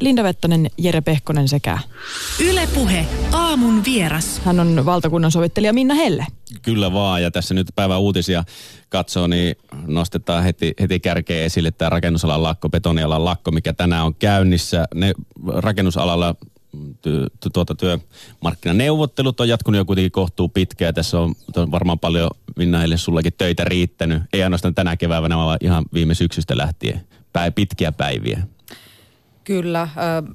Linda Vettanen, Jere Pehkonen sekä... Ylepuhe aamun vieras. Hän on valtakunnan sovittelija Minna Helle. Kyllä vaan, ja tässä nyt päivän uutisia katsoo, niin nostetaan heti, heti kärkeen esille tämä rakennusalan lakko, betonialan lakko, mikä tänään on käynnissä. Ne rakennusalalla ty, ty, tuota työmarkkinaneuvottelut on jatkunut jo kuitenkin kohtuu pitkään. Tässä on, on varmaan paljon Minna Helle sullakin töitä riittänyt. Ei ainoastaan tänä keväänä, vaan ihan viime syksystä lähtien. Päin, pitkiä päiviä. Kyllä.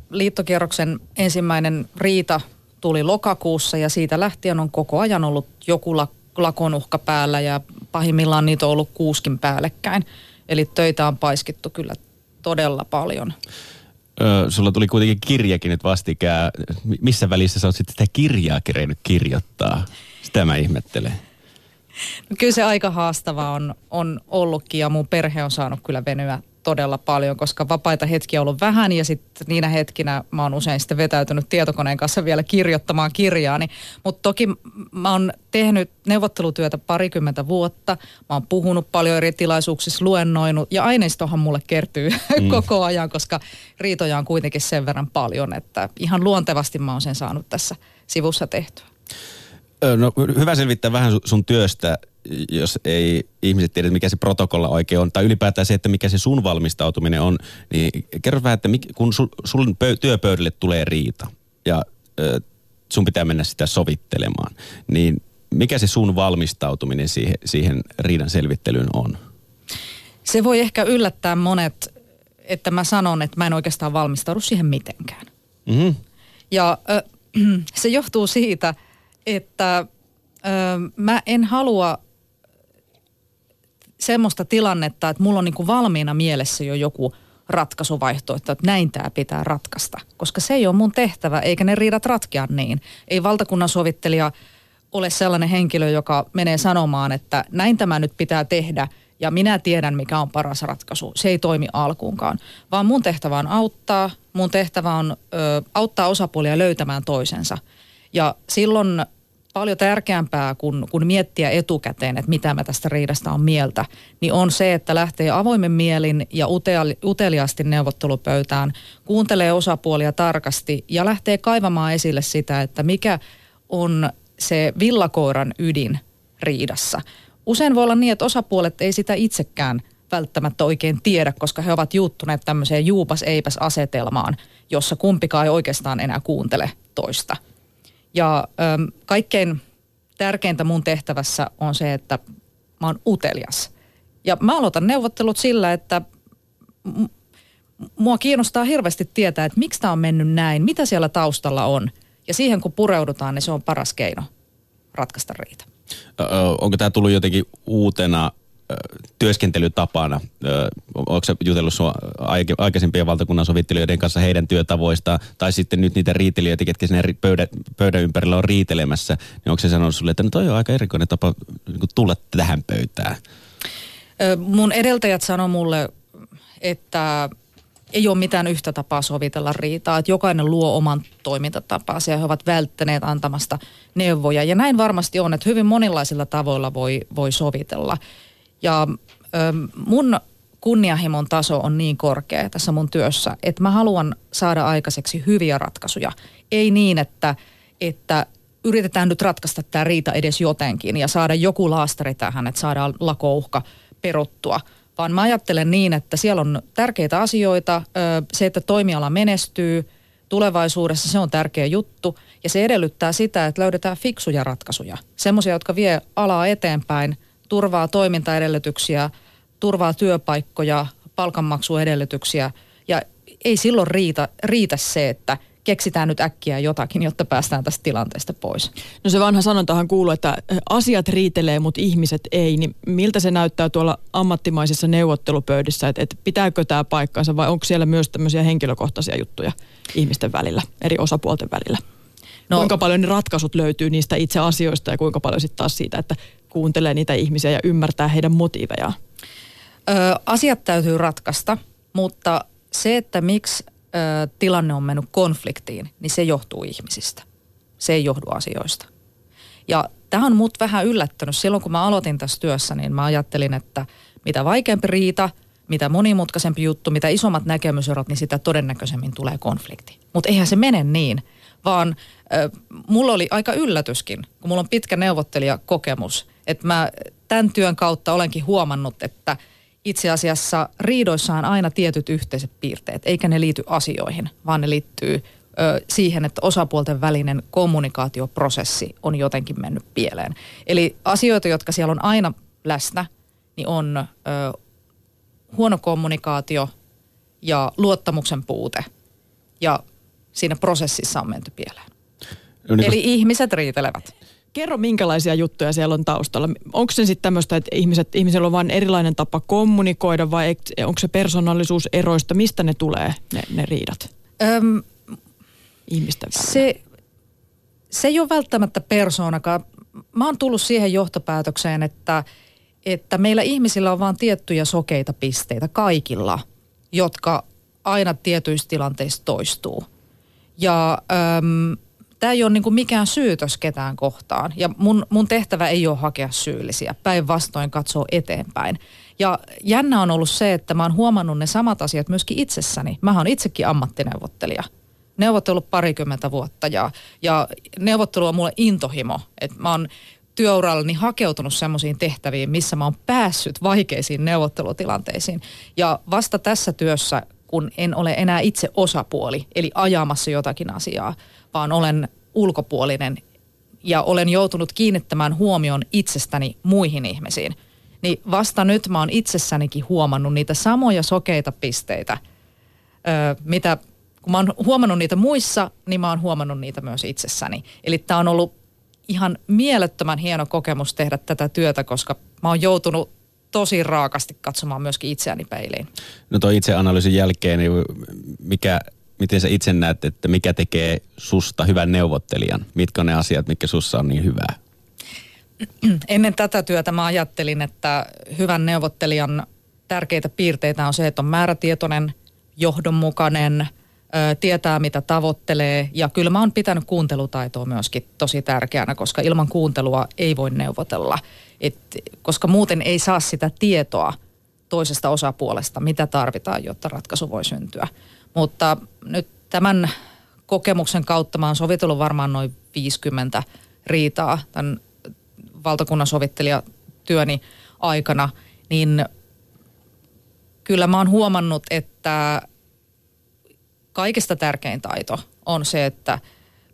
Liittokierroksen ensimmäinen riita tuli lokakuussa ja siitä lähtien on koko ajan ollut joku lakon uhka päällä ja pahimmillaan niitä on ollut kuuskin päällekkäin. Eli töitä on paiskittu kyllä todella paljon. Ö, sulla tuli kuitenkin kirjakin nyt vastikään. Missä välissä sä oot sitten sitä kirjaa kerennyt kirjoittaa? Sitä mä ihmettelen. No kyllä se aika haastavaa on, on ollutkin ja mun perhe on saanut kyllä venyä todella paljon, koska vapaita hetkiä on ollut vähän ja sitten niinä hetkinä mä oon usein sitten vetäytynyt tietokoneen kanssa vielä kirjoittamaan kirjaani. Mutta toki mä oon tehnyt neuvottelutyötä parikymmentä vuotta, mä oon puhunut paljon eri tilaisuuksissa, luennoinut ja aineistohan mulle kertyy mm. koko ajan, koska riitoja on kuitenkin sen verran paljon, että ihan luontevasti mä oon sen saanut tässä sivussa tehtyä. No hyvä selvittää vähän sun työstä jos ei ihmiset tiedä, mikä se protokolla oikein on, tai ylipäätään se, että mikä se sun valmistautuminen on, niin kerro vähän, että kun sun, sun pö, työpöydälle tulee riita ja ö, sun pitää mennä sitä sovittelemaan, niin mikä se sun valmistautuminen siihen, siihen riidan selvittelyyn on? Se voi ehkä yllättää monet, että mä sanon, että mä en oikeastaan valmistaudu siihen mitenkään. Mm-hmm. Ja ö, se johtuu siitä, että ö, mä en halua semmoista tilannetta, että mulla on niin kuin valmiina mielessä jo joku ratkaisuvaihtoehto, että näin tämä pitää ratkaista. Koska se ei ole mun tehtävä, eikä ne riidat ratkea niin. Ei valtakunnan sovittelija ole sellainen henkilö, joka menee sanomaan, että näin tämä nyt pitää tehdä ja minä tiedän, mikä on paras ratkaisu. Se ei toimi alkuunkaan, vaan mun tehtävä on auttaa. Mun tehtävä on ö, auttaa osapuolia löytämään toisensa. Ja silloin paljon tärkeämpää kuin, kuin miettiä etukäteen, että mitä mä tästä riidasta on mieltä, niin on se, että lähtee avoimen mielin ja uteliaasti neuvottelupöytään, kuuntelee osapuolia tarkasti ja lähtee kaivamaan esille sitä, että mikä on se villakoiran ydin riidassa. Usein voi olla niin, että osapuolet ei sitä itsekään välttämättä oikein tiedä, koska he ovat juuttuneet tämmöiseen juupas-eipäs asetelmaan, jossa kumpikaan ei oikeastaan enää kuuntele toista – ja äm, kaikkein tärkeintä mun tehtävässä on se, että mä oon utelias. Ja mä aloitan neuvottelut sillä, että mua kiinnostaa hirveästi tietää, että miksi tämä on mennyt näin, mitä siellä taustalla on. Ja siihen kun pureudutaan, niin se on paras keino ratkaista riita. Ö, onko tämä tullut jotenkin uutena työskentelytapana? Onko se jutellut sinua aikaisempien valtakunnan sovittelijoiden kanssa heidän työtavoista, tai sitten nyt niitä riitelijöitä, ketkä sinne pöydän, pöydän ympärillä on riitelemässä, niin onko se sanonut sulle, että no toi on aika erikoinen tapa niin tulla tähän pöytään? Mun edeltäjät sanoi mulle, että ei ole mitään yhtä tapaa sovitella riitaa, että jokainen luo oman toimintatapansa ja he ovat välttäneet antamasta neuvoja. Ja näin varmasti on, että hyvin monilaisilla tavoilla voi, voi sovitella. Ja mun kunnianhimon taso on niin korkea tässä mun työssä, että mä haluan saada aikaiseksi hyviä ratkaisuja. Ei niin, että, että yritetään nyt ratkaista tämä riita edes jotenkin ja saada joku laastari tähän, että saadaan lakouhka peruttua. Vaan mä ajattelen niin, että siellä on tärkeitä asioita. Se, että toimiala menestyy tulevaisuudessa, se on tärkeä juttu. Ja se edellyttää sitä, että löydetään fiksuja ratkaisuja. Semmoisia, jotka vie alaa eteenpäin – turvaa toimintaedellytyksiä, turvaa työpaikkoja, palkanmaksuedellytyksiä ja ei silloin riitä, riitä se, että keksitään nyt äkkiä jotakin, jotta päästään tästä tilanteesta pois. No se vanha sanontahan kuuluu, että asiat riitelee, mutta ihmiset ei. Niin miltä se näyttää tuolla ammattimaisissa neuvottelupöydissä, että, että pitääkö tämä paikkansa vai onko siellä myös tämmöisiä henkilökohtaisia juttuja ihmisten välillä, eri osapuolten välillä? No, kuinka paljon ne ratkaisut löytyy niistä itse asioista ja kuinka paljon sitten taas siitä, että kuuntelee niitä ihmisiä ja ymmärtää heidän motiivejaan? Ö, asiat täytyy ratkaista, mutta se, että miksi ö, tilanne on mennyt konfliktiin, niin se johtuu ihmisistä. Se ei johdu asioista. Ja tämä on mut vähän yllättänyt. Silloin kun mä aloitin tässä työssä, niin mä ajattelin, että mitä vaikeampi riita, mitä monimutkaisempi juttu, mitä isommat näkemyserot, niin sitä todennäköisemmin tulee konflikti. Mutta eihän se mene niin, vaan äh, mulla oli aika yllätyskin, kun mulla on pitkä neuvottelijakokemus, että mä tämän työn kautta olenkin huomannut, että itse asiassa riidoissa on aina tietyt yhteiset piirteet, eikä ne liity asioihin, vaan ne liittyy ö, siihen, että osapuolten välinen kommunikaatioprosessi on jotenkin mennyt pieleen. Eli asioita, jotka siellä on aina läsnä, niin on ö, huono kommunikaatio ja luottamuksen puute. Ja siinä prosessissa on menty pieleen. No niin Eli kun... ihmiset riitelevät. Kerro, minkälaisia juttuja siellä on taustalla. Onko se sitten tämmöistä, että ihmiset, ihmisellä on vain erilainen tapa kommunikoida vai onko se persoonallisuus eroista? Mistä ne tulee, ne, ne riidat? Öm, Ihmisten välillä. Se, se ei ole välttämättä persoonakaan. Mä oon tullut siihen johtopäätökseen, että, että meillä ihmisillä on vain tiettyjä sokeita pisteitä kaikilla, jotka aina tietyissä tilanteissa toistuu. Ja öm, tämä ei ole niin kuin mikään syytös ketään kohtaan. Ja mun, mun tehtävä ei ole hakea syyllisiä. Päinvastoin katsoa eteenpäin. Ja jännä on ollut se, että mä oon huomannut ne samat asiat myöskin itsessäni. Mä oon itsekin ammattineuvottelija. Neuvotellut parikymmentä vuotta ja, ja neuvottelu on mulle intohimo. Että mä oon työurallani hakeutunut semmoisiin tehtäviin, missä mä oon päässyt vaikeisiin neuvottelutilanteisiin. Ja vasta tässä työssä, kun en ole enää itse osapuoli, eli ajamassa jotakin asiaa, vaan olen ulkopuolinen ja olen joutunut kiinnittämään huomion itsestäni muihin ihmisiin. Niin vasta nyt mä oon itsessänikin huomannut niitä samoja sokeita pisteitä, öö, mitä kun mä oon huomannut niitä muissa, niin mä oon huomannut niitä myös itsessäni. Eli tämä on ollut ihan mielettömän hieno kokemus tehdä tätä työtä, koska mä oon joutunut tosi raakasti katsomaan myöskin itseäni peiliin. No toi itseanalyysin jälkeen, niin mikä miten sä itse näet, että mikä tekee susta hyvän neuvottelijan? Mitkä on ne asiat, mitkä sussa on niin hyvää? Ennen tätä työtä mä ajattelin, että hyvän neuvottelijan tärkeitä piirteitä on se, että on määrätietoinen, johdonmukainen, tietää mitä tavoittelee. Ja kyllä mä oon pitänyt kuuntelutaitoa myöskin tosi tärkeänä, koska ilman kuuntelua ei voi neuvotella. Et, koska muuten ei saa sitä tietoa toisesta osapuolesta, mitä tarvitaan, jotta ratkaisu voi syntyä. Mutta nyt tämän kokemuksen kautta mä oon sovitellut varmaan noin 50 riitaa tämän valtakunnan sovittelijatyöni aikana, niin kyllä mä oon huomannut, että kaikista tärkein taito on se, että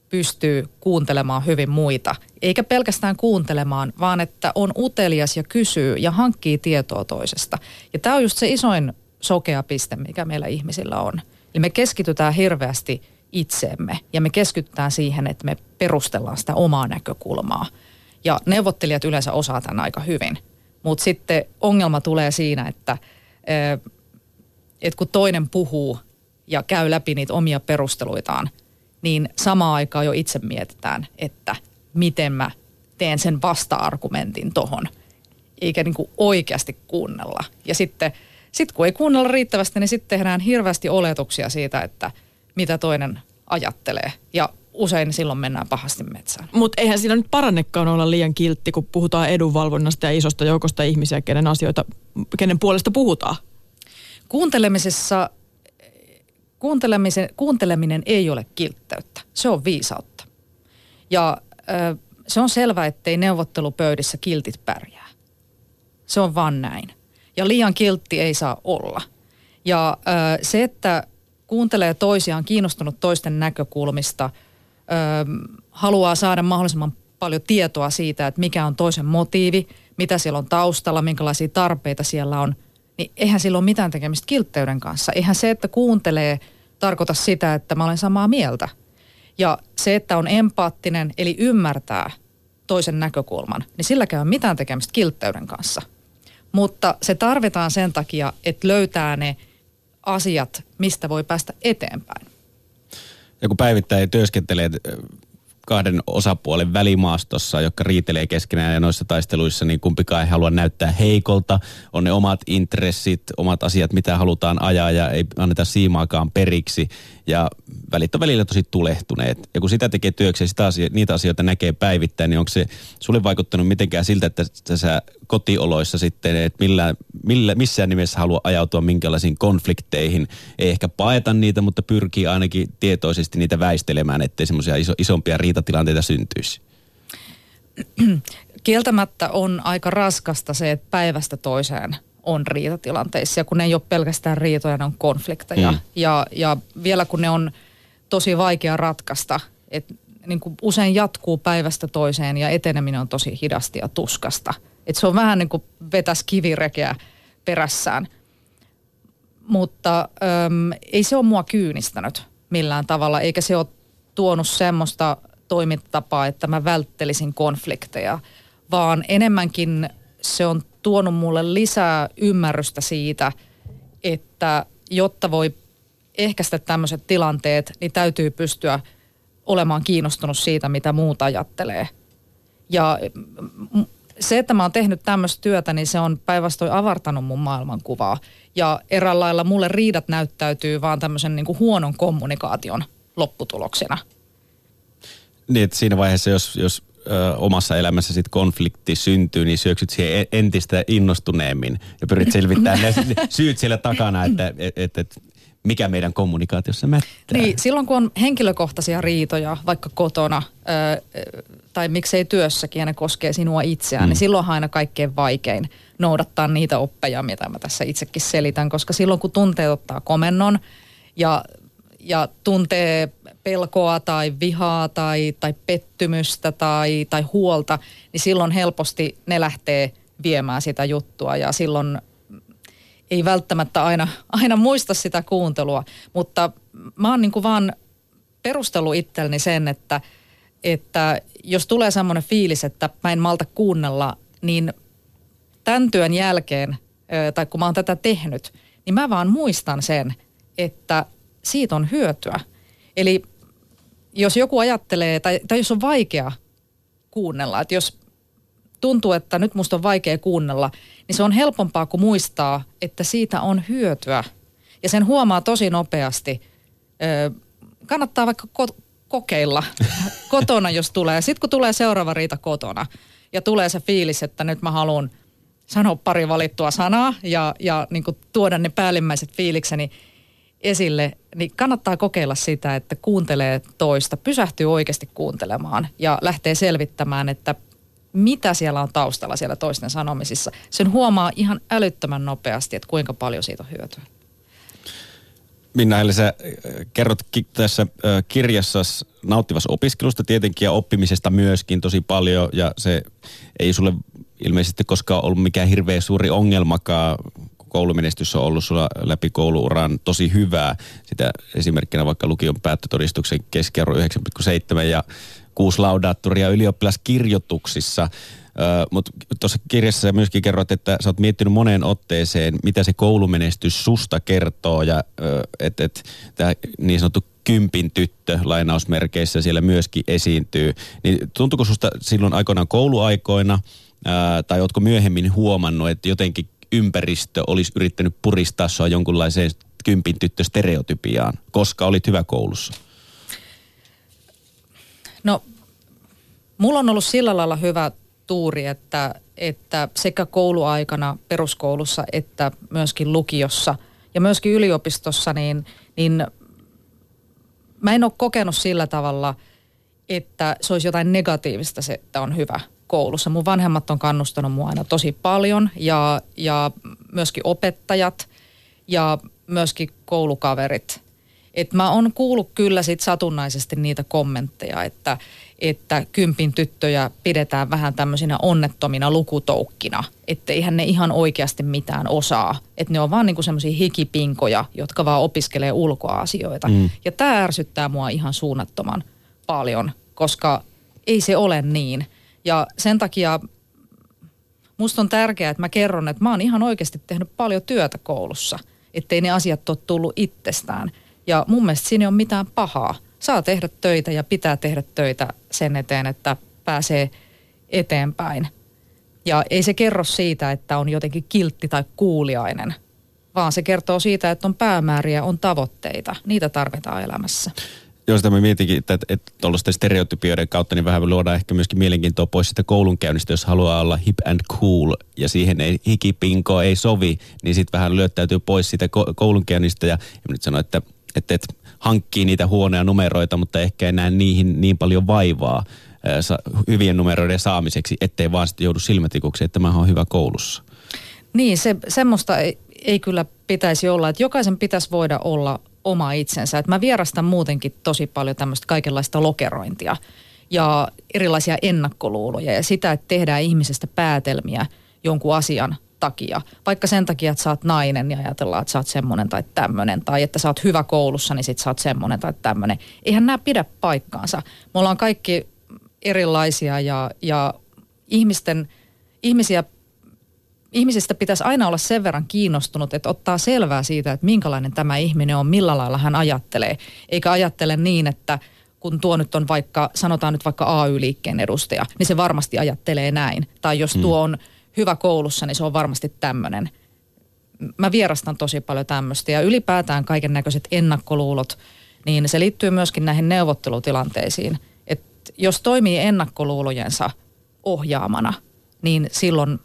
pystyy kuuntelemaan hyvin muita. Eikä pelkästään kuuntelemaan, vaan että on utelias ja kysyy ja hankkii tietoa toisesta. Ja tämä on just se isoin sokea piste, mikä meillä ihmisillä on. Eli me keskitytään hirveästi itseemme ja me keskitytään siihen, että me perustellaan sitä omaa näkökulmaa. Ja neuvottelijat yleensä osaa tämän aika hyvin. Mutta sitten ongelma tulee siinä, että, että kun toinen puhuu ja käy läpi niitä omia perusteluitaan, niin samaan aikaan jo itse mietitään, että miten mä teen sen vasta-argumentin tohon. Eikä niin kuin oikeasti kuunnella. Ja sitten – sitten kun ei kuunnella riittävästi, niin sitten tehdään hirveästi oletuksia siitä, että mitä toinen ajattelee. Ja usein silloin mennään pahasti metsään. Mutta eihän siinä nyt parannekaan olla liian kiltti, kun puhutaan edunvalvonnasta ja isosta joukosta ihmisiä, kenen asioita, kenen puolesta puhutaan. Kuuntelemisessa, kuuntelemisen, kuunteleminen ei ole kiltteyttä, se on viisautta. Ja ö, se on selvää, ettei neuvottelupöydissä kiltit pärjää. Se on vaan näin ja liian kiltti ei saa olla. Ja ö, se, että kuuntelee toisiaan, kiinnostunut toisten näkökulmista, ö, haluaa saada mahdollisimman paljon tietoa siitä, että mikä on toisen motiivi, mitä siellä on taustalla, minkälaisia tarpeita siellä on, niin eihän sillä ole mitään tekemistä kiltteyden kanssa. Eihän se, että kuuntelee, tarkoita sitä, että mä olen samaa mieltä. Ja se, että on empaattinen, eli ymmärtää toisen näkökulman, niin silläkään on mitään tekemistä kiltteyden kanssa – mutta se tarvitaan sen takia, että löytää ne asiat, mistä voi päästä eteenpäin. Ja kun päivittäin työskentelee kahden osapuolen välimaastossa, jotka riitelee keskenään ja noissa taisteluissa, niin kumpikaan ei halua näyttää heikolta. On ne omat intressit, omat asiat, mitä halutaan ajaa ja ei anneta siimaakaan periksi. Ja välit on välillä tosi tulehtuneet. Ja kun sitä tekee työksi ja sitä asio- niitä asioita näkee päivittäin, niin onko se sulle vaikuttanut mitenkään siltä, että sä kotioloissa sitten, että millä, millä, missään nimessä halua ajautua minkälaisiin konflikteihin. Ei ehkä paeta niitä, mutta pyrkii ainakin tietoisesti niitä väistelemään, ettei semmoisia iso, isompia riitatilanteita syntyisi. Kieltämättä on aika raskasta se, että päivästä toiseen on riitatilanteissa. Ja kun ne ei ole pelkästään riitoja, ne on konflikteja. Mm. Ja, ja vielä kun ne on tosi vaikea ratkaista, että niin kuin usein jatkuu päivästä toiseen ja eteneminen on tosi hidasti ja tuskasta. Et se on vähän niin kuin vetäisi kivirekeä perässään. Mutta äm, ei se ole mua kyynistänyt millään tavalla, eikä se ole tuonut semmoista toimintatapaa, että mä välttelisin konflikteja, vaan enemmänkin se on tuonut mulle lisää ymmärrystä siitä, että jotta voi ehkäistä tämmöiset tilanteet, niin täytyy pystyä olemaan kiinnostunut siitä, mitä muut ajattelee. Ja se, että mä oon tehnyt tämmöistä työtä, niin se on päinvastoin avartanut mun maailmankuvaa. Ja eräällä lailla mulle riidat näyttäytyy vaan tämmöisen niin kuin huonon kommunikaation lopputuloksena. Niin, että siinä vaiheessa, jos, jos ö, omassa elämässä sit konflikti syntyy, niin syöksyt siihen entistä innostuneemmin ja pyrit selvittämään ne syyt siellä takana, että et, et, et, mikä meidän kommunikaatiossa mättää. Niin, silloin kun on henkilökohtaisia riitoja, vaikka kotona ö, tai miksei työssäkin ja ne koskee sinua itseään, niin mm. niin silloin on aina kaikkein vaikein noudattaa niitä oppeja, mitä mä tässä itsekin selitän, koska silloin kun tunteet ottaa komennon ja, ja tuntee pelkoa tai vihaa tai, tai pettymystä tai, tai huolta, niin silloin helposti ne lähtee viemään sitä juttua ja silloin ei välttämättä aina, aina muista sitä kuuntelua, mutta mä oon niin kuin vaan perustellut itselleni sen, että, että jos tulee semmoinen fiilis, että mä en malta kuunnella, niin tämän työn jälkeen, tai kun mä oon tätä tehnyt, niin mä vaan muistan sen, että siitä on hyötyä. Eli jos joku ajattelee, tai, tai jos on vaikea kuunnella, että jos tuntuu, että nyt musta on vaikea kuunnella, niin se on helpompaa kuin muistaa, että siitä on hyötyä. Ja sen huomaa tosi nopeasti. kannattaa vaikka kokeilla kotona, jos tulee. Sitten kun tulee seuraava riita kotona ja tulee se fiilis, että nyt mä haluan sanoa pari valittua sanaa ja, ja niin tuoda ne päällimmäiset fiilikseni esille, niin kannattaa kokeilla sitä, että kuuntelee toista, pysähtyy oikeasti kuuntelemaan ja lähtee selvittämään, että mitä siellä on taustalla siellä toisten sanomisissa. Sen huomaa ihan älyttömän nopeasti, että kuinka paljon siitä on hyötyä. Minna sä äh, kerrot tässä äh, kirjassa nauttivassa opiskelusta tietenkin ja oppimisesta myöskin tosi paljon ja se ei sulle ilmeisesti koskaan ollut mikään hirveän suuri ongelmakaan. Koulumenestys on ollut sulla läpi kouluuran tosi hyvää. Sitä esimerkkinä vaikka lukion päättötodistuksen keskiarvo 9,7 ja kuusi laudaattoria ylioppilaskirjoituksissa. Mutta tuossa kirjassa myöskin kerroit, että sä oot miettinyt moneen otteeseen, mitä se koulumenestys susta kertoo ja että et, tämä niin sanottu kympin tyttö lainausmerkeissä siellä myöskin esiintyy. Niin tuntuuko susta silloin aikoinaan kouluaikoina ää, tai ootko myöhemmin huomannut, että jotenkin ympäristö olisi yrittänyt puristaa sua jonkunlaiseen kympin tyttö stereotypiaan, koska olit hyvä koulussa? No, mulla on ollut sillä lailla hyvä tuuri, että, että sekä kouluaikana peruskoulussa että myöskin lukiossa ja myöskin yliopistossa, niin, niin mä en ole kokenut sillä tavalla, että se olisi jotain negatiivista se, että on hyvä koulussa. Mun vanhemmat on kannustanut mua aina tosi paljon ja, ja myöskin opettajat ja myöskin koulukaverit. Et mä oon kuullut kyllä sit satunnaisesti niitä kommentteja, että, että kympin tyttöjä pidetään vähän tämmöisinä onnettomina lukutoukkina. Että eihän ne ihan oikeasti mitään osaa. Että ne on vaan niinku semmoisia hikipinkoja, jotka vaan opiskelee ulkoasioita. Mm. Ja tämä ärsyttää mua ihan suunnattoman paljon, koska ei se ole niin. Ja sen takia musta on tärkeää, että mä kerron, että mä oon ihan oikeasti tehnyt paljon työtä koulussa. Ettei ne asiat ole tullut itsestään. Ja mun mielestä siinä ei ole mitään pahaa. Saa tehdä töitä ja pitää tehdä töitä sen eteen, että pääsee eteenpäin. Ja ei se kerro siitä, että on jotenkin kiltti tai kuuliainen, vaan se kertoo siitä, että on päämääriä, on tavoitteita. Niitä tarvitaan elämässä. josta mä mietinkin, että, että tuollaisten stereotypioiden kautta niin vähän luodaan ehkä myöskin mielenkiintoa pois sitä koulunkäynnistä, jos haluaa olla hip and cool ja siihen ei hikipinko ei sovi, niin sitten vähän lyöttäytyy pois siitä koulunkäynnistä ja, ja nyt sanoin, että, että, että hankkii niitä huonoja numeroita, mutta ehkä ei näe niihin niin paljon vaivaa hyvien numeroiden saamiseksi, ettei vaan sitten joudu silmätikuksi, että mä oon hyvä koulussa. Niin, se, semmoista ei, ei kyllä pitäisi olla, että jokaisen pitäisi voida olla oma itsensä. Että mä vierastan muutenkin tosi paljon tämmöistä kaikenlaista lokerointia ja erilaisia ennakkoluuloja ja sitä, että tehdään ihmisestä päätelmiä jonkun asian takia. Vaikka sen takia, että sä oot nainen ja ajatellaan, että sä oot semmoinen tai tämmöinen. Tai että sä oot hyvä koulussa, niin sit sä oot semmoinen tai tämmöinen. Eihän nämä pidä paikkaansa. Me ollaan kaikki erilaisia ja, ja ihmisten, ihmisiä ihmisistä pitäisi aina olla sen verran kiinnostunut, että ottaa selvää siitä, että minkälainen tämä ihminen on, millä lailla hän ajattelee. Eikä ajattele niin, että kun tuo nyt on vaikka, sanotaan nyt vaikka AY-liikkeen edustaja, niin se varmasti ajattelee näin. Tai jos tuo on hyvä koulussa, niin se on varmasti tämmöinen. Mä vierastan tosi paljon tämmöistä ja ylipäätään kaiken näköiset ennakkoluulot, niin se liittyy myöskin näihin neuvottelutilanteisiin. Että jos toimii ennakkoluulojensa ohjaamana, niin silloin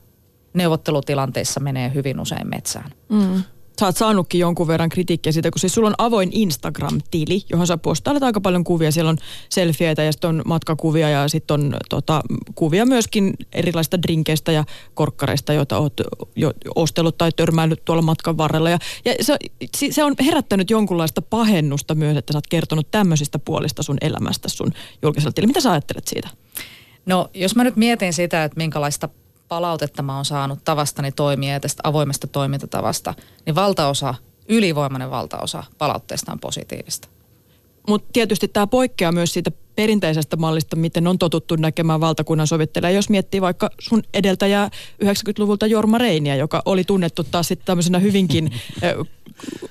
neuvottelutilanteissa menee hyvin usein metsään. Mm. Sä oot saanutkin jonkun verran kritiikkiä siitä, kun siis sulla on avoin Instagram-tili, johon sä postailet aika paljon kuvia. Siellä on selfieitä ja sitten on matkakuvia ja sitten on tota, kuvia myöskin erilaisista drinkeistä ja korkkareista, joita oot jo ostellut tai törmäillyt tuolla matkan varrella. Ja, ja se, se on herättänyt jonkunlaista pahennusta myös, että sä oot kertonut tämmöisistä puolista sun elämästä sun julkisella tilillä. Mitä sä ajattelet siitä? No jos mä nyt mietin sitä, että minkälaista palautetta mä oon saanut tavastani toimia ja tästä avoimesta toimintatavasta, niin valtaosa, ylivoimainen valtaosa palautteesta on positiivista. Mutta tietysti tämä poikkeaa myös siitä perinteisestä mallista, miten on totuttu näkemään valtakunnan sovittelija. Jos miettii vaikka sun edeltäjää 90-luvulta Jorma Reiniä, joka oli tunnettu taas sitten tämmöisenä hyvinkin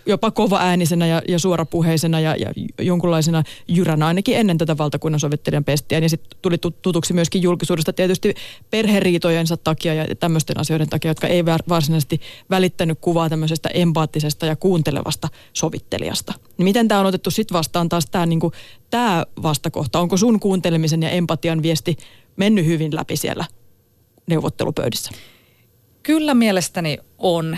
jopa kova-äänisenä ja, ja suorapuheisena ja, ja jonkunlaisena jyränä ainakin ennen tätä valtakunnan sovittelijan pestiä. Ja sitten tuli tutuksi myöskin julkisuudesta tietysti perheriitojensa takia ja tämmöisten asioiden takia, jotka ei varsinaisesti välittänyt kuvaa tämmöisestä empaattisesta ja kuuntelevasta sovittelijasta. Niin miten tämä on otettu sitten vastaan taas tämä niinku, tää vastakohta? Onko sun kuuntelemisen ja empatian viesti mennyt hyvin läpi siellä neuvottelupöydissä? Kyllä mielestäni on.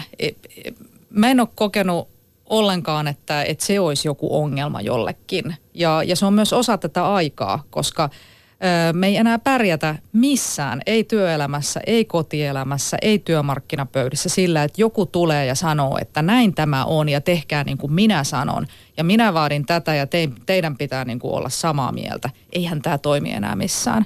Mä en ole kokenut ollenkaan, että, että se olisi joku ongelma jollekin. Ja, ja se on myös osa tätä aikaa, koska ö, me ei enää pärjätä missään, ei työelämässä, ei kotielämässä, ei työmarkkinapöydissä sillä, että joku tulee ja sanoo, että näin tämä on ja tehkää niin kuin minä sanon. Ja minä vaadin tätä ja te, teidän pitää niin kuin olla samaa mieltä. Eihän tämä toimi enää missään.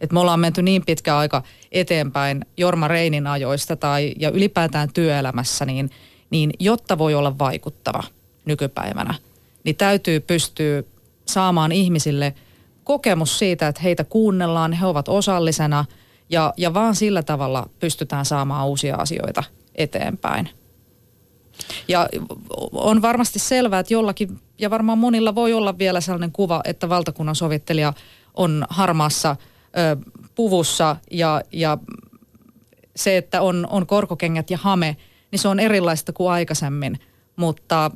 Et me ollaan menty niin pitkä aika eteenpäin Jorma Reinin ajoista tai ja ylipäätään työelämässä, niin – niin jotta voi olla vaikuttava nykypäivänä, niin täytyy pystyä saamaan ihmisille kokemus siitä, että heitä kuunnellaan, he ovat osallisena ja, ja vaan sillä tavalla pystytään saamaan uusia asioita eteenpäin. Ja on varmasti selvää, että jollakin, ja varmaan monilla voi olla vielä sellainen kuva, että valtakunnan sovittelija on harmaassa ö, puvussa ja, ja se, että on, on korkokengät ja hame – niin se on erilaista kuin aikaisemmin. Mutta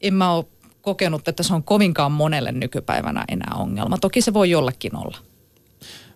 en mä ole kokenut, että se on kovinkaan monelle nykypäivänä enää ongelma. Toki se voi jollekin olla.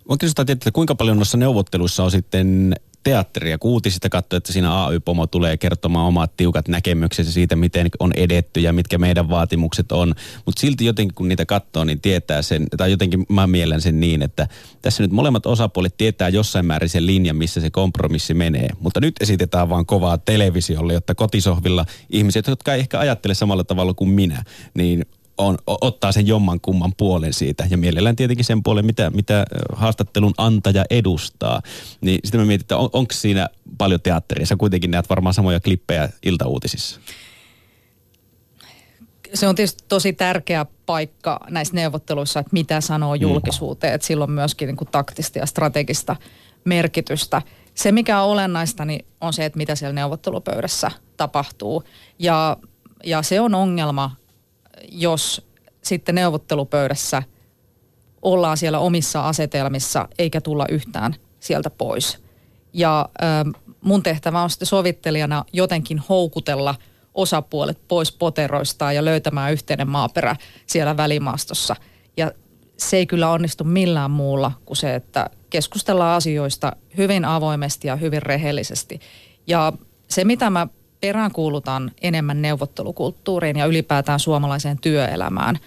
Voin kysyä, että kuinka paljon noissa neuvotteluissa on sitten teatteria. Kun uutisista katsoi, että siinä AY-pomo tulee kertomaan omat tiukat näkemyksensä siitä, miten on edetty ja mitkä meidän vaatimukset on. Mutta silti jotenkin kun niitä katsoo, niin tietää sen, tai jotenkin mä mielen sen niin, että tässä nyt molemmat osapuolet tietää jossain määrin sen linjan, missä se kompromissi menee. Mutta nyt esitetään vaan kovaa televisiolle, jotta kotisohvilla ihmiset, jotka ei ehkä ajattele samalla tavalla kuin minä, niin on, ottaa sen jomman kumman puolen siitä. Ja mielellään tietenkin sen puolen, mitä, mitä haastattelun antaja edustaa. Niin sitten mä mietin, että on, onko siinä paljon teatteria? Sä kuitenkin näet varmaan samoja klippejä iltauutisissa. Se on tietysti tosi tärkeä paikka näissä neuvotteluissa, että mitä sanoo mm. julkisuuteen. Mm. Että sillä on myöskin niin kuin taktista ja strategista merkitystä. Se, mikä on olennaista, niin on se, että mitä siellä neuvottelupöydässä tapahtuu. Ja, ja se on ongelma jos sitten neuvottelupöydässä ollaan siellä omissa asetelmissa eikä tulla yhtään sieltä pois. Ja ö, mun tehtävä on sitten sovittelijana jotenkin houkutella osapuolet pois poteroistaan ja löytämään yhteinen maaperä siellä välimaastossa. Ja se ei kyllä onnistu millään muulla kuin se, että keskustellaan asioista hyvin avoimesti ja hyvin rehellisesti. Ja se, mitä mä peräänkuulutan enemmän neuvottelukulttuuriin ja ylipäätään suomalaiseen työelämään,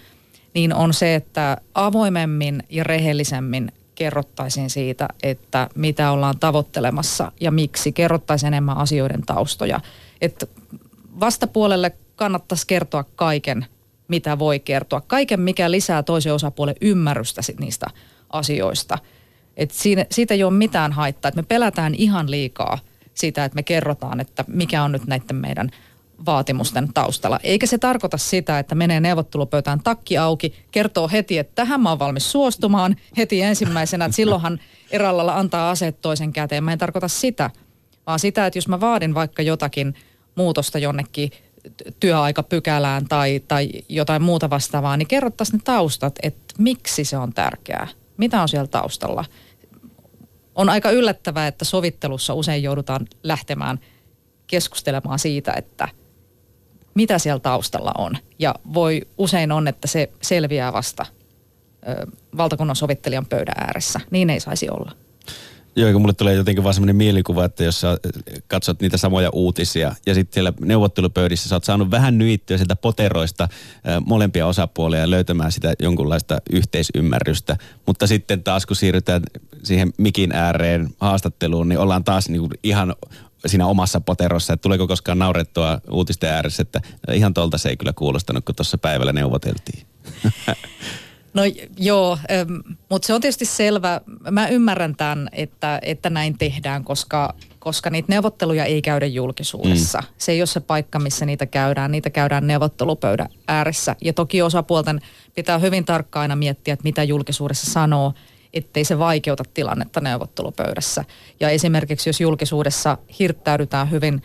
niin on se, että avoimemmin ja rehellisemmin kerrottaisiin siitä, että mitä ollaan tavoittelemassa ja miksi. Kerrottaisiin enemmän asioiden taustoja. Että vastapuolelle kannattaisi kertoa kaiken, mitä voi kertoa. Kaiken, mikä lisää toisen osapuolen ymmärrystä niistä asioista. Et siinä, siitä ei ole mitään haittaa. Et me pelätään ihan liikaa siitä, että me kerrotaan, että mikä on nyt näiden meidän vaatimusten taustalla. Eikä se tarkoita sitä, että menee neuvottelupöytään takki auki, kertoo heti, että tähän mä oon valmis suostumaan heti ensimmäisenä, että silloinhan erällä antaa aseet toisen käteen. Mä en tarkoita sitä, vaan sitä, että jos mä vaadin vaikka jotakin muutosta jonnekin työaikapykälään tai, tai jotain muuta vastaavaa, niin kerrottaisiin ne taustat, että miksi se on tärkeää, mitä on siellä taustalla. On aika yllättävää, että sovittelussa usein joudutaan lähtemään keskustelemaan siitä, että – mitä siellä taustalla on. Ja voi usein on, että se selviää vasta ö, valtakunnan sovittelijan pöydän ääressä. Niin ei saisi olla. Joo, kun mulle tulee jotenkin vaan semmoinen mielikuva, että jos sä katsot niitä samoja uutisia ja sitten siellä neuvottelupöydissä sä oot saanut vähän nyittyä sieltä poteroista molempia osapuolia löytämään sitä jonkunlaista yhteisymmärrystä. Mutta sitten taas kun siirrytään siihen mikin ääreen haastatteluun, niin ollaan taas niinku ihan siinä omassa poterossa, että tuleeko koskaan naurettua uutisten ääressä, että ihan tolta se ei kyllä kuulostanut, kun tuossa päivällä neuvoteltiin. No joo, mutta se on tietysti selvä. Mä ymmärrän tämän, että, että näin tehdään, koska, koska niitä neuvotteluja ei käydä julkisuudessa. Mm. Se ei ole se paikka, missä niitä käydään. Niitä käydään neuvottelupöydän ääressä. Ja toki osapuolten pitää hyvin tarkkaan aina miettiä, että mitä julkisuudessa sanoo ettei se vaikeuta tilannetta neuvottelupöydässä. Ja esimerkiksi jos julkisuudessa hirttäydytään hyvin,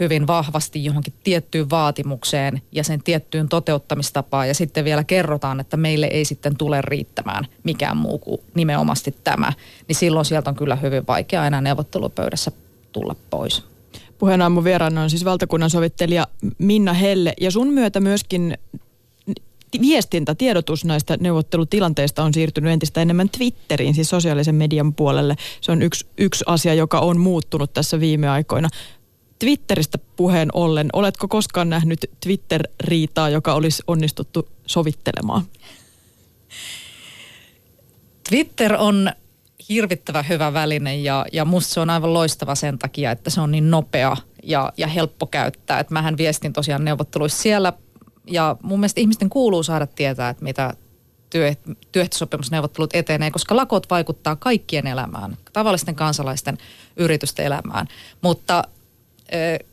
hyvin vahvasti johonkin tiettyyn vaatimukseen ja sen tiettyyn toteuttamistapaan ja sitten vielä kerrotaan, että meille ei sitten tule riittämään mikään muu kuin nimenomaisesti tämä, niin silloin sieltä on kyllä hyvin vaikea enää neuvottelupöydässä tulla pois. Puheen aamun vieraana on siis valtakunnan sovittelija Minna Helle ja sun myötä myöskin viestintä, tiedotus näistä neuvottelutilanteista on siirtynyt entistä enemmän Twitteriin, siis sosiaalisen median puolelle. Se on yksi, yksi asia, joka on muuttunut tässä viime aikoina. Twitteristä puheen ollen, oletko koskaan nähnyt Twitter-riitaa, joka olisi onnistuttu sovittelemaan? Twitter on hirvittävä hyvä väline ja, ja musta se on aivan loistava sen takia, että se on niin nopea ja, ja helppo käyttää. Et mähän viestin tosiaan neuvotteluissa siellä ja mun mielestä ihmisten kuuluu saada tietää, että mitä työ, työehtosopimusneuvottelut etenee, koska lakot vaikuttaa kaikkien elämään, tavallisten kansalaisten yritysten elämään. Mutta ö,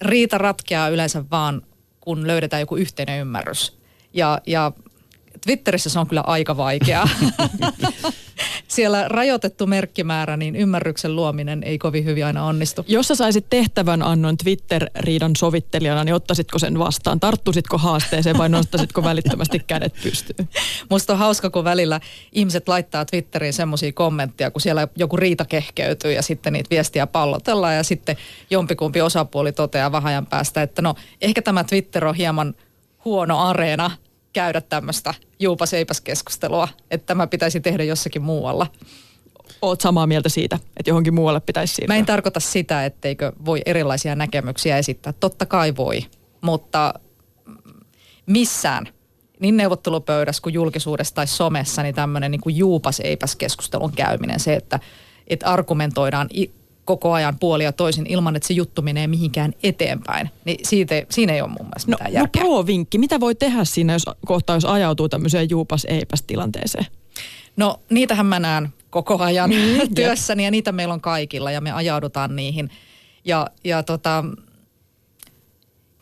riita ratkeaa yleensä vaan, kun löydetään joku yhteinen ymmärrys. Ja, ja Twitterissä se on kyllä aika vaikeaa. siellä rajoitettu merkkimäärä, niin ymmärryksen luominen ei kovin hyvin aina onnistu. Jos sä saisit tehtävän annon Twitter-riidan sovittelijana, niin ottaisitko sen vastaan? Tarttusitko haasteeseen vai nostasitko välittömästi kädet pystyyn? Musta on hauska, kun välillä ihmiset laittaa Twitteriin semmoisia kommentteja, kun siellä joku riita kehkeytyy ja sitten niitä viestiä pallotellaan ja sitten jompikumpi osapuoli toteaa vahajan päästä, että no ehkä tämä Twitter on hieman huono areena käydä tämmöistä juupas-eipäs-keskustelua, että tämä pitäisi tehdä jossakin muualla. Oot samaa mieltä siitä, että johonkin muualle pitäisi siirtyä? Mä en tarkoita sitä, etteikö voi erilaisia näkemyksiä esittää. Totta kai voi, mutta missään niin neuvottelupöydässä kuin julkisuudessa tai somessa, niin tämmöinen niin juupas-eipäs-keskustelun käyminen, se, että, että argumentoidaan koko ajan puolia ja toisin ilman, että se juttu menee mihinkään eteenpäin. Niin siitä, siinä ei ole mun mielestä no, mitään no, järkeä. No pro-vinkki, mitä voi tehdä siinä, jos kohta jos ajautuu tämmöiseen juupas-eipäs tilanteeseen? No niitähän mä näen koko ajan mm, työssäni ja niitä meillä on kaikilla ja me ajaudutaan niihin. Ja, ja tota,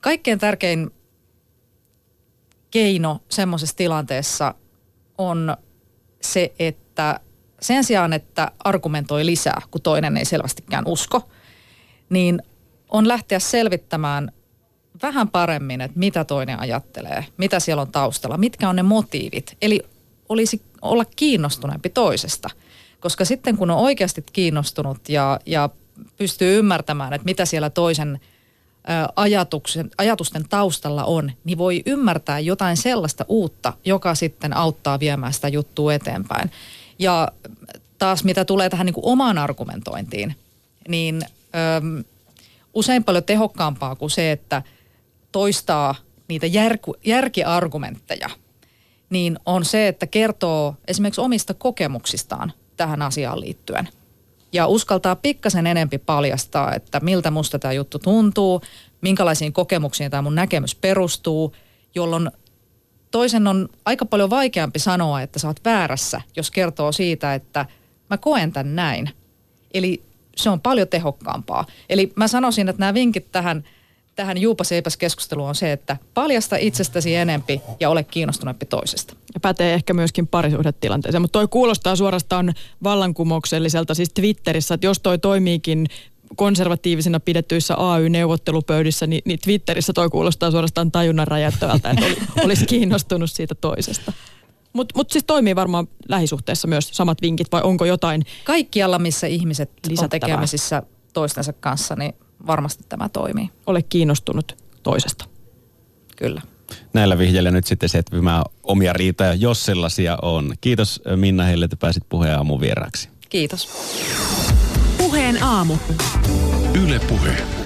kaikkein tärkein keino semmoisessa tilanteessa on se, että sen sijaan, että argumentoi lisää, kun toinen ei selvästikään usko, niin on lähteä selvittämään vähän paremmin, että mitä toinen ajattelee, mitä siellä on taustalla, mitkä on ne motiivit. Eli olisi olla kiinnostuneempi toisesta. Koska sitten kun on oikeasti kiinnostunut ja, ja pystyy ymmärtämään, että mitä siellä toisen ajatuksen, ajatusten taustalla on, niin voi ymmärtää jotain sellaista uutta, joka sitten auttaa viemään sitä juttua eteenpäin. Ja taas mitä tulee tähän niin kuin omaan argumentointiin, niin ö, usein paljon tehokkaampaa kuin se, että toistaa niitä järku, järkiargumentteja, niin on se, että kertoo esimerkiksi omista kokemuksistaan tähän asiaan liittyen. Ja uskaltaa pikkasen enempi paljastaa, että miltä musta tämä juttu tuntuu, minkälaisiin kokemuksiin tämä mun näkemys perustuu, jolloin toisen on aika paljon vaikeampi sanoa, että sä oot väärässä, jos kertoo siitä, että mä koen tämän näin. Eli se on paljon tehokkaampaa. Eli mä sanoisin, että nämä vinkit tähän, tähän juupaseipäs keskusteluun on se, että paljasta itsestäsi enempi ja ole kiinnostuneempi toisesta. Ja pätee ehkä myöskin parisuhdetilanteeseen, mutta toi kuulostaa suorastaan vallankumoukselliselta siis Twitterissä, että jos toi toimiikin konservatiivisena pidettyissä AY-neuvottelupöydissä, niin, niin Twitterissä toi kuulostaa suorastaan tajunnan räjäyttävältä, että oli, olisi kiinnostunut siitä toisesta. Mutta mut siis toimii varmaan lähisuhteessa myös samat vinkit, vai onko jotain Kaikkialla, missä ihmiset on tekemisissä toistensa kanssa, niin varmasti tämä toimii. Ole kiinnostunut toisesta. Kyllä. Näillä vihjeillä nyt sitten setvimään omia riitoja, jos sellaisia on. Kiitos Minna heille, että pääsit puheen aamun vieraaksi. Kiitos. Puheen aamu. Yle Puhe.